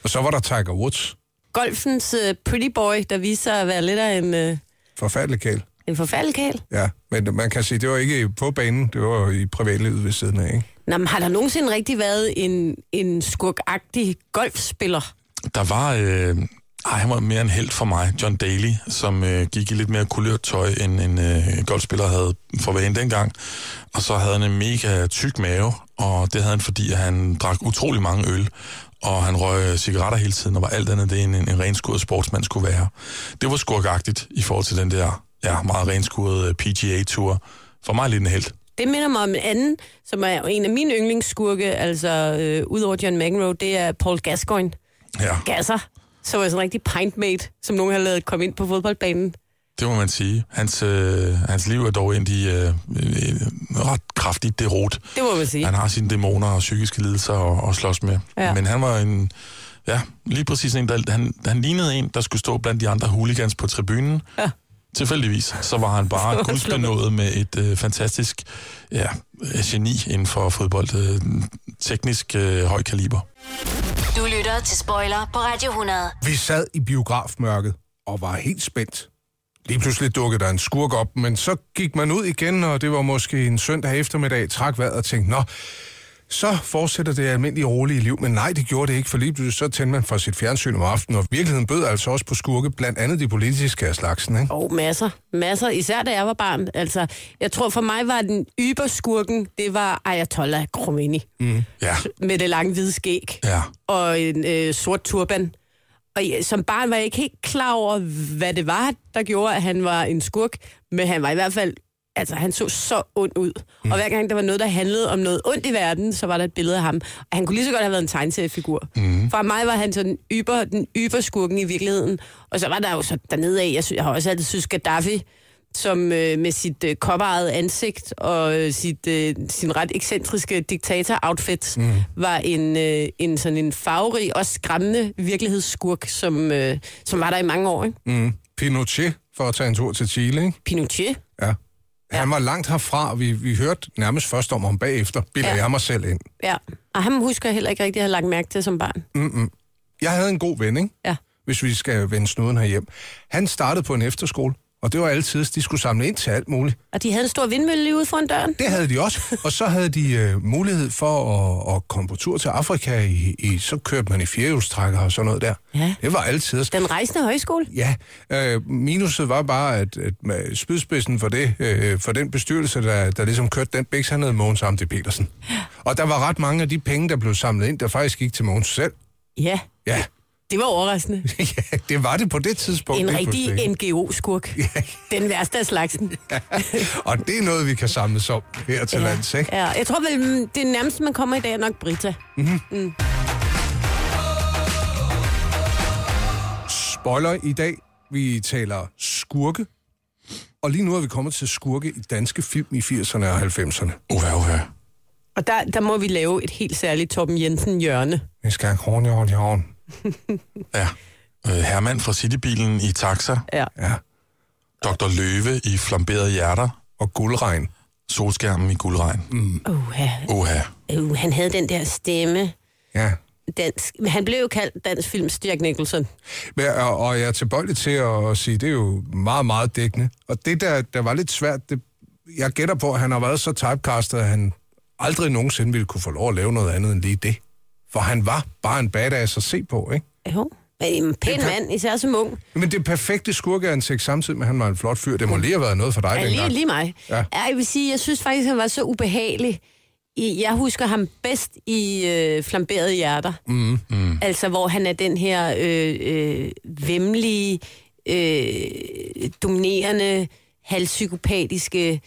Og så var der Tiger Woods. Golfens uh, pretty boy, der viser at være lidt af en, uh, Forfærdelig kæl. En forfærdelig kæl. Ja, men man kan sige, det var ikke på banen, det var i privatlivet ved siden af, ikke? Nå, men har der nogensinde rigtig været en, en skurkagtig golfspiller? Der var... Øh, ej, han var mere en held for mig, John Daly, som øh, gik i lidt mere kulørt tøj, end en øh, golfspiller havde for vane dengang. Og så havde han en mega tyk mave, og det havde han, fordi at han drak utrolig mange øl, og han røg cigaretter hele tiden, og var alt andet det, en, en renskuret sportsmand skulle være. Det var skurkagtigt i forhold til den der ja, meget renskurede PGA-tur. For mig lidt en held. Det minder mig om en anden, som er en af mine yndlingsskurke, altså øh, udover John McEnroe, det er Paul Gascoigne. Ja, Gasser, som var sådan en rigtig pintmate, som nogen har lavet komme ind på fodboldbanen. det må man sige. Hans, øh, hans liv er dog ind i øh, øh, ret kraftigt derot. Det må man sige. Han har sine dæmoner og psykiske lidelser at, at slås med. Ja. Men han var en, ja, lige præcis en, der, han, han lignede en, der skulle stå blandt de andre hooligans på tribunen. Ja. Tilfældigvis, så var han bare [laughs] gudsbenået med et øh, fantastisk ja, øh, geni inden for fodbold. Øh, teknisk øh, høj kaliber. Du lytter til Spoiler på Radio 100. Vi sad i biografmørket og var helt spændt. Lige pludselig dukkede der en skurk op, men så gik man ud igen, og det var måske en søndag eftermiddag, trak vejret og tænkte, nå, så fortsætter det almindelige rolige liv. Men nej, det gjorde det ikke, for lige pludselig så tændte man for sit fjernsyn om aftenen, og virkeligheden bød altså også på skurke, blandt andet de politiske af slagsen, ikke? Og masser, masser. Især da jeg var barn. Altså, jeg tror for mig var den yberskurken, det var Ayatollah Khomeini. Ja, Med det lange hvide skæg. ja. og en øh, sort turban. Og jeg, som barn var jeg ikke helt klar over, hvad det var, der gjorde, at han var en skurk. Men han var i hvert fald, altså han så så ond ud. Mm. Og hver gang der var noget, der handlede om noget ondt i verden, så var der et billede af ham. Og han kunne lige så godt have været en tegneseriefigur. Mm. For mig var han sådan yber, den yberskurken i virkeligheden. Og så var der jo så dernede af, jeg, jeg har også altid synes Gaddafi, som øh, med sit øh, kopperede ansigt og øh, sit, øh, sin ret ekscentriske diktator-outfit mm. var en, øh, en sådan en farverig og skræmmende virkelighedsskurk, som, øh, som var der i mange år. Ikke? Mm. Pinochet, for at tage en tur til Chile, ikke? Pinochet. Ja. Han var langt herfra. Vi, vi hørte nærmest først om ham bagefter. Bilder Ja. jeg mig selv ind. Ja, og ham husker jeg heller ikke rigtig at have lagt mærke til som barn. Jeg havde en god ven, ikke? Ja. hvis vi skal vende snuden herhjem. Han startede på en efterskole, og det var altid, de skulle samle ind til alt muligt. Og de havde en stor vindmølle lige ude foran døren. Det havde de også. Og så havde de øh, mulighed for at, at komme på tur til Afrika. I, i, så kørte man i firehjulstrækker og sådan noget der. Ja. Det var altid. Den rejsende højskole. Ja, øh, minuset var bare, at, at spydspidsen for det, øh, for den bestyrelse, der, der ligesom kørte den bæks, han hed Mogens Amte Petersen. Og der var ret mange af de penge, der blev samlet ind, der faktisk gik til Mogens selv. Ja, Ja, det var overraskende. [laughs] ja det var det på det tidspunkt. En rigtig. NGO-skurk. [laughs] Den værste af slagsen. [laughs] Og det er noget, vi kan samles om her til ja. lands, ikke? Ja, jeg tror vel, det nærmeste, man kommer i dag, er nok Brita. Spoiler i dag. Vi taler skurke. Og lige nu er vi kommet til skurke i danske film i 80'erne og 90'erne. Uha, uha. Og der, der må vi lave et helt særligt Torben Jensen-hjørne. Vi skal have horn i horn. Ja. Øh, Herman fra Citybilen i Taxa. Ja. Ja. Dr. Løve i Flamberede Hjerter. Og guldregn. Solskærmen i guldregn. Mm. Uh, Uha. uh, han havde den der stemme. Ja. Dansk. Han blev jo kaldt dansk films Jack Nicholson. Men, og, og jeg er tilbøjelig til at sige, det er jo meget, meget dækkende. Og det, der, der var lidt svært, det, jeg gætter på, at han har været så typecastet, at han aldrig nogensinde ville kunne få lov at lave noget andet end lige det. For han var bare en badass at se på, ikke? Jo. Men en pæn mand, især som ung. Men det perfekte skurkeansigt samtidig med, at han var en flot fyr. Det må lige have været noget for dig Ja, lige, dengang. lige mig. Ja. Jeg vil sige, jeg synes faktisk, han var så ubehagelig. Jeg husker ham bedst i øh, Flamberede Hjerter. Mm. Mm. Altså, hvor han er den her øh, øh, vemmelige, øh, dominerende, halvpsykopatiske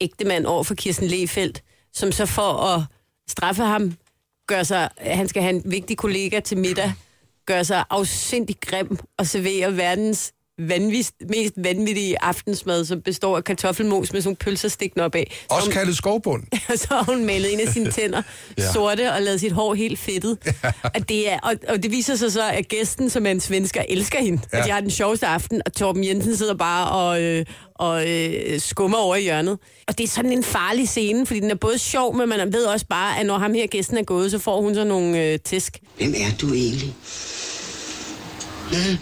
ægtemand over for Kirsten Lefeldt, som så for at straffe ham, gør sig, han skal have en vigtig kollega til middag, gør sig afsindig grim og serverer verdens vanvist, mest vanvittige aftensmad, som består af kartoffelmos med sådan nogle pølser stikkende op af. Også kaldet skovbund. [laughs] Og så har hun malet en af sine [laughs] tænder Ja. sorte og lavet sit hår helt fedtet. Ja. Og, det er, og, og det viser sig så, at gæsten, som er en svensker, elsker hende. Ja. Og de har den sjoveste aften, og Torben Jensen sidder bare og, øh, og øh, skummer over i hjørnet. Og det er sådan en farlig scene, fordi den er både sjov, men man ved også bare, at når ham her gæsten er gået, så får hun så nogle øh, tæsk. Hvem er du egentlig? Jeg,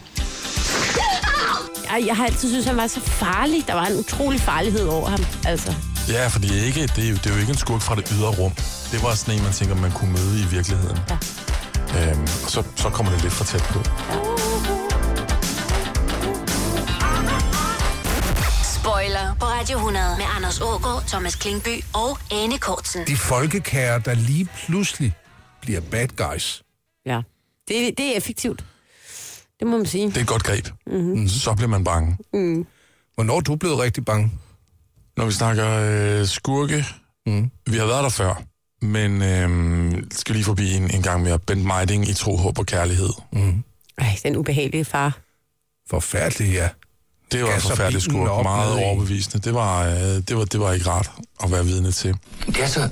jeg har altid synes, han var så farlig. Der var en utrolig farlighed over ham. Altså. Ja, for det er, ikke, det, er jo, det er jo ikke en skurk fra det ydre rum. Det var sådan en, man tænker, man kunne møde i virkeligheden. Ja. Øhm, og så, så kommer det lidt for tæt på. Spoiler på Radio 100 med Anders Ågaard, Thomas Klingby og Anne Kortsen. De folkekære, der lige pludselig bliver bad guys. Ja. Det, det er effektivt. Det må man sige. Det er et godt greb. Mm-hmm. Så bliver man bange. Hvornår er du blevet rigtig bange? Når vi snakker øh, skurke, mm. vi har været der før, men øh, skal lige forbi en, en gang mere. Bent Meiding i Tro, Håb og Kærlighed. Ej, den ubehagelige far. Forfærdeligt, ja. Det var en Gasser forfærdelig bilen skurk, op meget overbevisende. Det var, øh, det, var, det var ikke rart at være vidne til. Det er så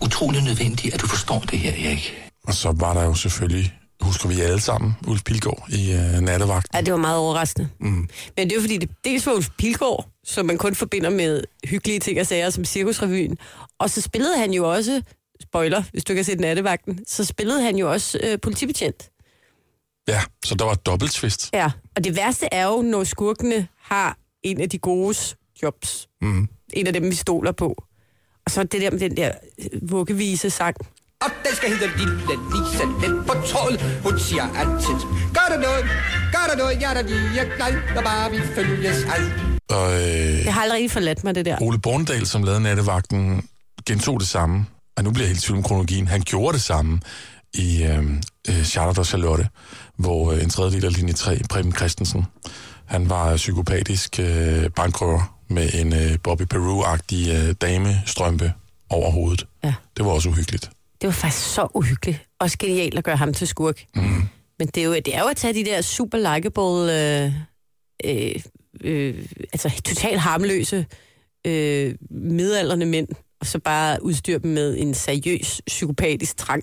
utrolig nødvendigt, at du forstår det her, Erik. Og så var der jo selvfølgelig, husker vi alle sammen, Ulf Pilgaard i øh, nattevagt. Ja, det var meget overraskende. Mm. Men det er jo fordi, det dels var Ulf Pilgaard, som man kun forbinder med hyggelige ting og sager som Cirkusrevyen. Og så spillede han jo også, spoiler, hvis du ikke har set nattevagten, så spillede han jo også øh, politibetjent. Ja, så der var et dobbelt twist. Ja, og det værste er jo, når skurkene har en af de gode jobs. Mm. En af dem, vi stoler på. Og så det der med den der øh, vuggevise sang. Og den skal hedde Lille Lise, den på tråden. Hun siger altid, gør der noget, gør der noget, jeg er der lige glad, når bare vi følges ad. Og øh, Det har aldrig forladt mig, det der. Ole Borndal, som lavede nattevagten, gentog det samme. Og nu bliver jeg helt tvivl om kronologien. Han gjorde det samme i øh, øh, Charlotte og Charlotte, hvor øh, en tredjedel af linje 3, Preben Christensen, han var psykopatisk øh, bankrøver med en øh, Bobby Peru-agtig øh, damestrømpe over hovedet. Ja. Det var også uhyggeligt. Det var faktisk så uhyggeligt. Også genialt at gøre ham til skurk. Mm. Men det er, jo, det er jo at tage de der super likeable, øh, øh, øh, altså totalt harmløse, øh, midalderne mænd, og så bare udstyre dem med en seriøs psykopatisk trang.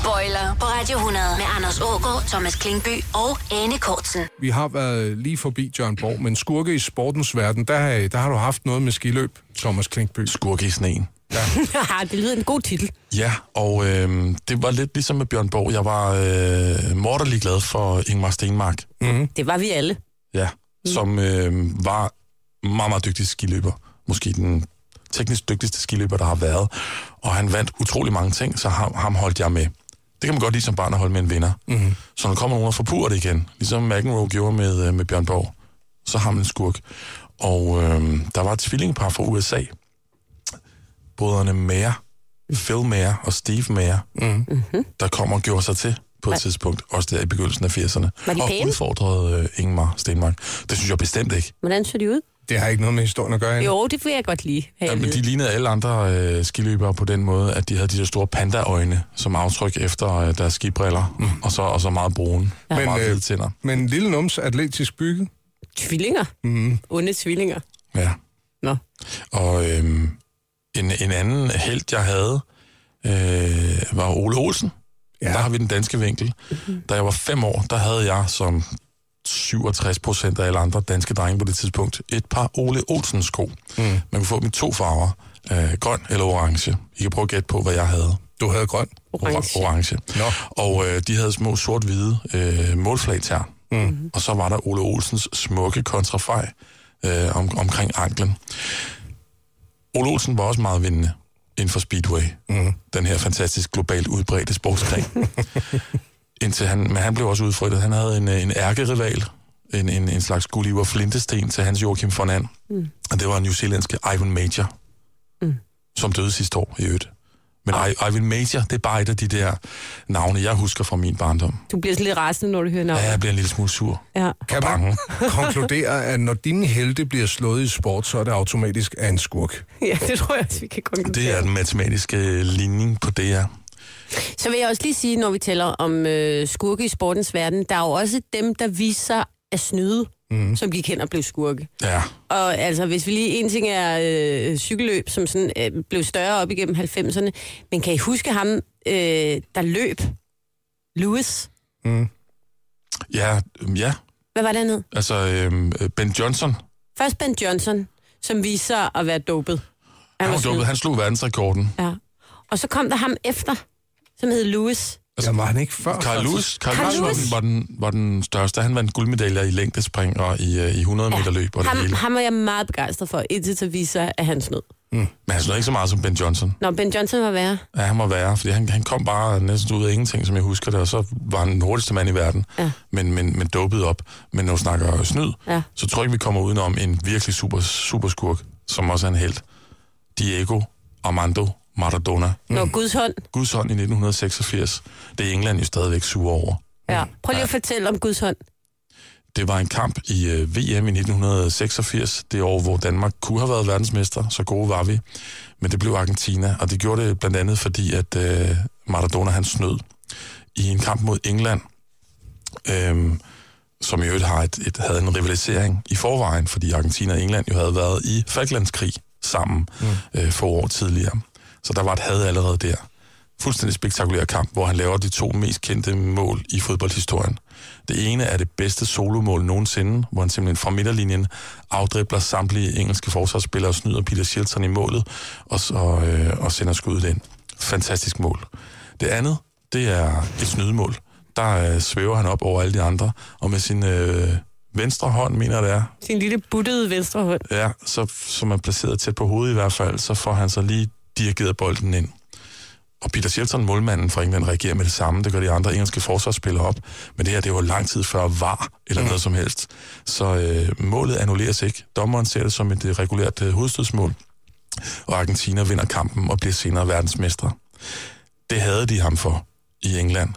Spoiler på Radio 100 med Anders Ågaard, Thomas Klingby og Anne Kortsen. Vi har været lige forbi John Borg, men skurke i sportens verden, der, har- der har du haft noget med skiløb, Thomas Klinkby. Skurke i sneen. [laughs] det lyder en god titel. Ja, og øh, det var lidt ligesom med Bjørn Borg. Jeg var øh, morderlig glad for Ingmar Stenmark. Det var vi alle. Ja, mm. som øh, var meget, meget dygtig skiløber. Måske den teknisk dygtigste skiløber, der har været. Og han vandt utrolig mange ting, så ham, ham holdt jeg med. Det kan man godt lide som barn at holde med en vinder. Mm. Så når der kommer nogen og forpurer det igen, ligesom McEnroe gjorde med, øh, med Bjørn Borg, så har man en skurk. Og øh, der var et tvillingepar fra USA. Brødrene Mayer, Phil Mayer og Steve Mayer, mm. der kommer og gjorde sig til på et tidspunkt, også der i begyndelsen af 80'erne. Var de og pæne? udfordrede øh, Ingmar Stenmark. Det synes jeg bestemt ikke. Hvordan så de ud? Det har ikke noget med historien at gøre. Anne. Jo, det vil jeg godt lige have Ja, men de lignede alle andre øh, skiløbere på den måde, at de havde de der store panda-øjne som aftryk efter øh, deres skibriller, mm. og, så, og så meget brune ja. og Men, meget øh, hvide tænder. Men lille nums atletisk bygget. Tvillinger. Mm. Onde tvillinger. Ja. Nå. Og øhm, en, en anden held, jeg havde, øh, var Ole Olsen. Ja. Der har vi den danske vinkel. Mm-hmm. Da jeg var fem år, der havde jeg som 67 procent af alle andre danske drenge på det tidspunkt et par Ole Olsen sko. Mm. Man kunne få dem i to farver, øh, grøn eller orange. I kan prøve at gætte på, hvad jeg havde. Du havde grøn. Orange. orange. Nå. Og øh, de havde små sort-hvide øh, målflag tær. Mm. Og så var der Ole Olsens smukke kontrafej øh, om, omkring anklen. Ole Olsen var også meget vindende inden for Speedway. Mm. Den her fantastisk globalt udbredte sportsgren. [laughs] Indtil han, men han blev også udfrittet. Han havde en, øh, en ærkerival, en, en, en slags Gulliver Flintesten til hans Joachim von And. Mm. Og det var en newzealandske Ivan Major, mm. som døde sidste år i øvrigt. Men I, Ivan Major, det er bare et af de der navne, jeg husker fra min barndom. Du bliver sådan lidt rasende, når du hører navnet. Ja, jeg bliver en lille smule sur. Ja. Kan man [laughs] konkludere, at når dine helte bliver slået i sport, så er det automatisk af en skurk? ja, det tror jeg også, vi kan konkludere. Det er den matematiske ligning på det her. Så vil jeg også lige sige, når vi taler om øh, skurke i sportens verden, der er jo også dem, der viser sig at snyde, mm. som gik hen og blev skurke. Ja, Og altså, hvis vi lige... En ting er øh, cykelløb, som sådan øh, blev større op igennem 90'erne, men kan I huske ham, øh, der løb? Lewis? ja, øhm, ja. Hvad var det andet? Altså, øhm, øh, Ben Johnson, Først Ben Johnson, som viser at være dopet. han, var snyd. dopet, han slog verdensrekorden. Ja. Og så kom der ham efter, som hed Lewis. Altså, var han ikke før? Carl Lewis, Carl Carl Lewis var, Lewis? den, var, den, var den største. Han vandt guldmedaljer i længdespring og i, øh, i 100 meter løb og det ham, hele. ham var jeg meget begejstret for, indtil til at vise sig, at han snød. Men han slog ikke så meget som Ben Johnson. Nå, Ben Johnson var værre. Ja, han må være, fordi han, han kom bare næsten ud af ingenting, som jeg husker det, og så var han den hurtigste mand i verden, Ja. men, men, men dopet op. Men når du snakker snyd, Ja. så tror jeg ikke, vi kommer udenom en virkelig super, super skurk, som også er en held. Diego Armando Maradona. Nå, Guds hånd. Guds hånd i 1986. Det er England jo stadigvæk sur over. Ja. Prøv lige at fortælle om Guds hånd. Det var en kamp i øh, VM i 1986, det år, hvor Danmark kunne have været verdensmester, så gode var vi. Men det blev Argentina, og det gjorde det blandt andet, fordi at øh, Maradona han snød i en kamp mod England, øh, som i øvrigt har et, et, havde en rivalisering i forvejen, fordi Argentina og England jo havde været i Falklandskrig sammen mm. øh, for år tidligere. Så der var et had allerede der. Fuldstændig spektakulær kamp, hvor han laver de to mest kendte mål i fodboldhistorien. Det ene er det bedste solomål nogensinde, hvor han simpelthen fra midterlinjen afdribler samtlige engelske forsvarsspillere og snyder Peter Shilton i målet og, så, øh, og sender skuddet ind. Fantastisk mål. Det andet, det er et snydemål. Der øh, svæver han op over alle de andre, og med sin øh, venstre hånd, mener jeg det er, Sin lille buttede venstre hånd. Ja, så, som er placeret tæt på hovedet i hvert fald, så får han så lige dirigeret bolden ind. Og Peter Shilton, målmanden fra England, reagerer med det samme. Det gør de andre engelske forsvarsspillere op. Men det her, det var lang tid før var eller noget som helst. Så øh, målet annulleres ikke. Dommeren ser det som et øh, regulært øh, hovedstødsmål. Og Argentina vinder kampen og bliver senere verdensmestre. Det havde de ham for i England.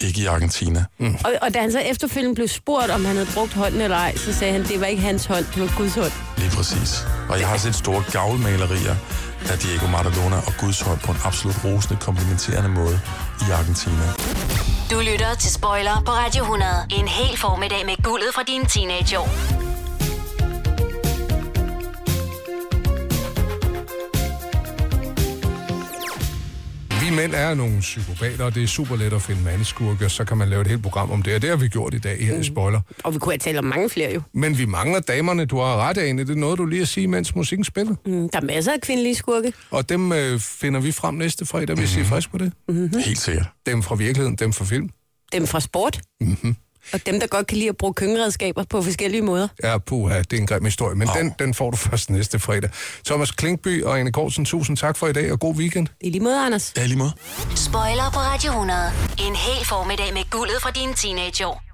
Ikke i Argentina. Mm. Og, og da han så efterfølgende blev spurgt, om han havde brugt hånden eller ej, så sagde han, det var ikke hans hånd, det var Guds hånd. Lige præcis. Og jeg har set store gavlmalerier af Diego Maradona og Guds på en absolut rosende, komplementerende måde i Argentina. Du lytter til Spoiler på Radio 100. En hel formiddag med guldet fra dine teenageår. Vi mænd er nogle psykopater, og det er super let at finde mandskurke, og så kan man lave et helt program om det, og det har vi gjort i dag her i Spoiler. Og vi kunne have talt om mange flere jo. Men vi mangler damerne, du har ret, Ane. Det er noget, du lige at sige, mens musikken spiller. Mm, der er masser af kvindelige skurke. Og dem øh, finder vi frem næste fredag, hvis mm-hmm. I er friske på det. Mm-hmm. Helt sikkert. Dem fra virkeligheden, dem fra film. Dem fra sport. Mm-hmm. Og dem, der godt kan lide at bruge køkkenredskaber på forskellige måder. Ja, puha, det er en grim historie, men oh. den, den får du først næste fredag. Thomas Klinkby og Ane Kortsen, tusind tak for i dag, og god weekend. I lige måde, Anders. Ja, i lige måde. Spoiler på Radio 100. En hel formiddag med guldet fra dine teenageår.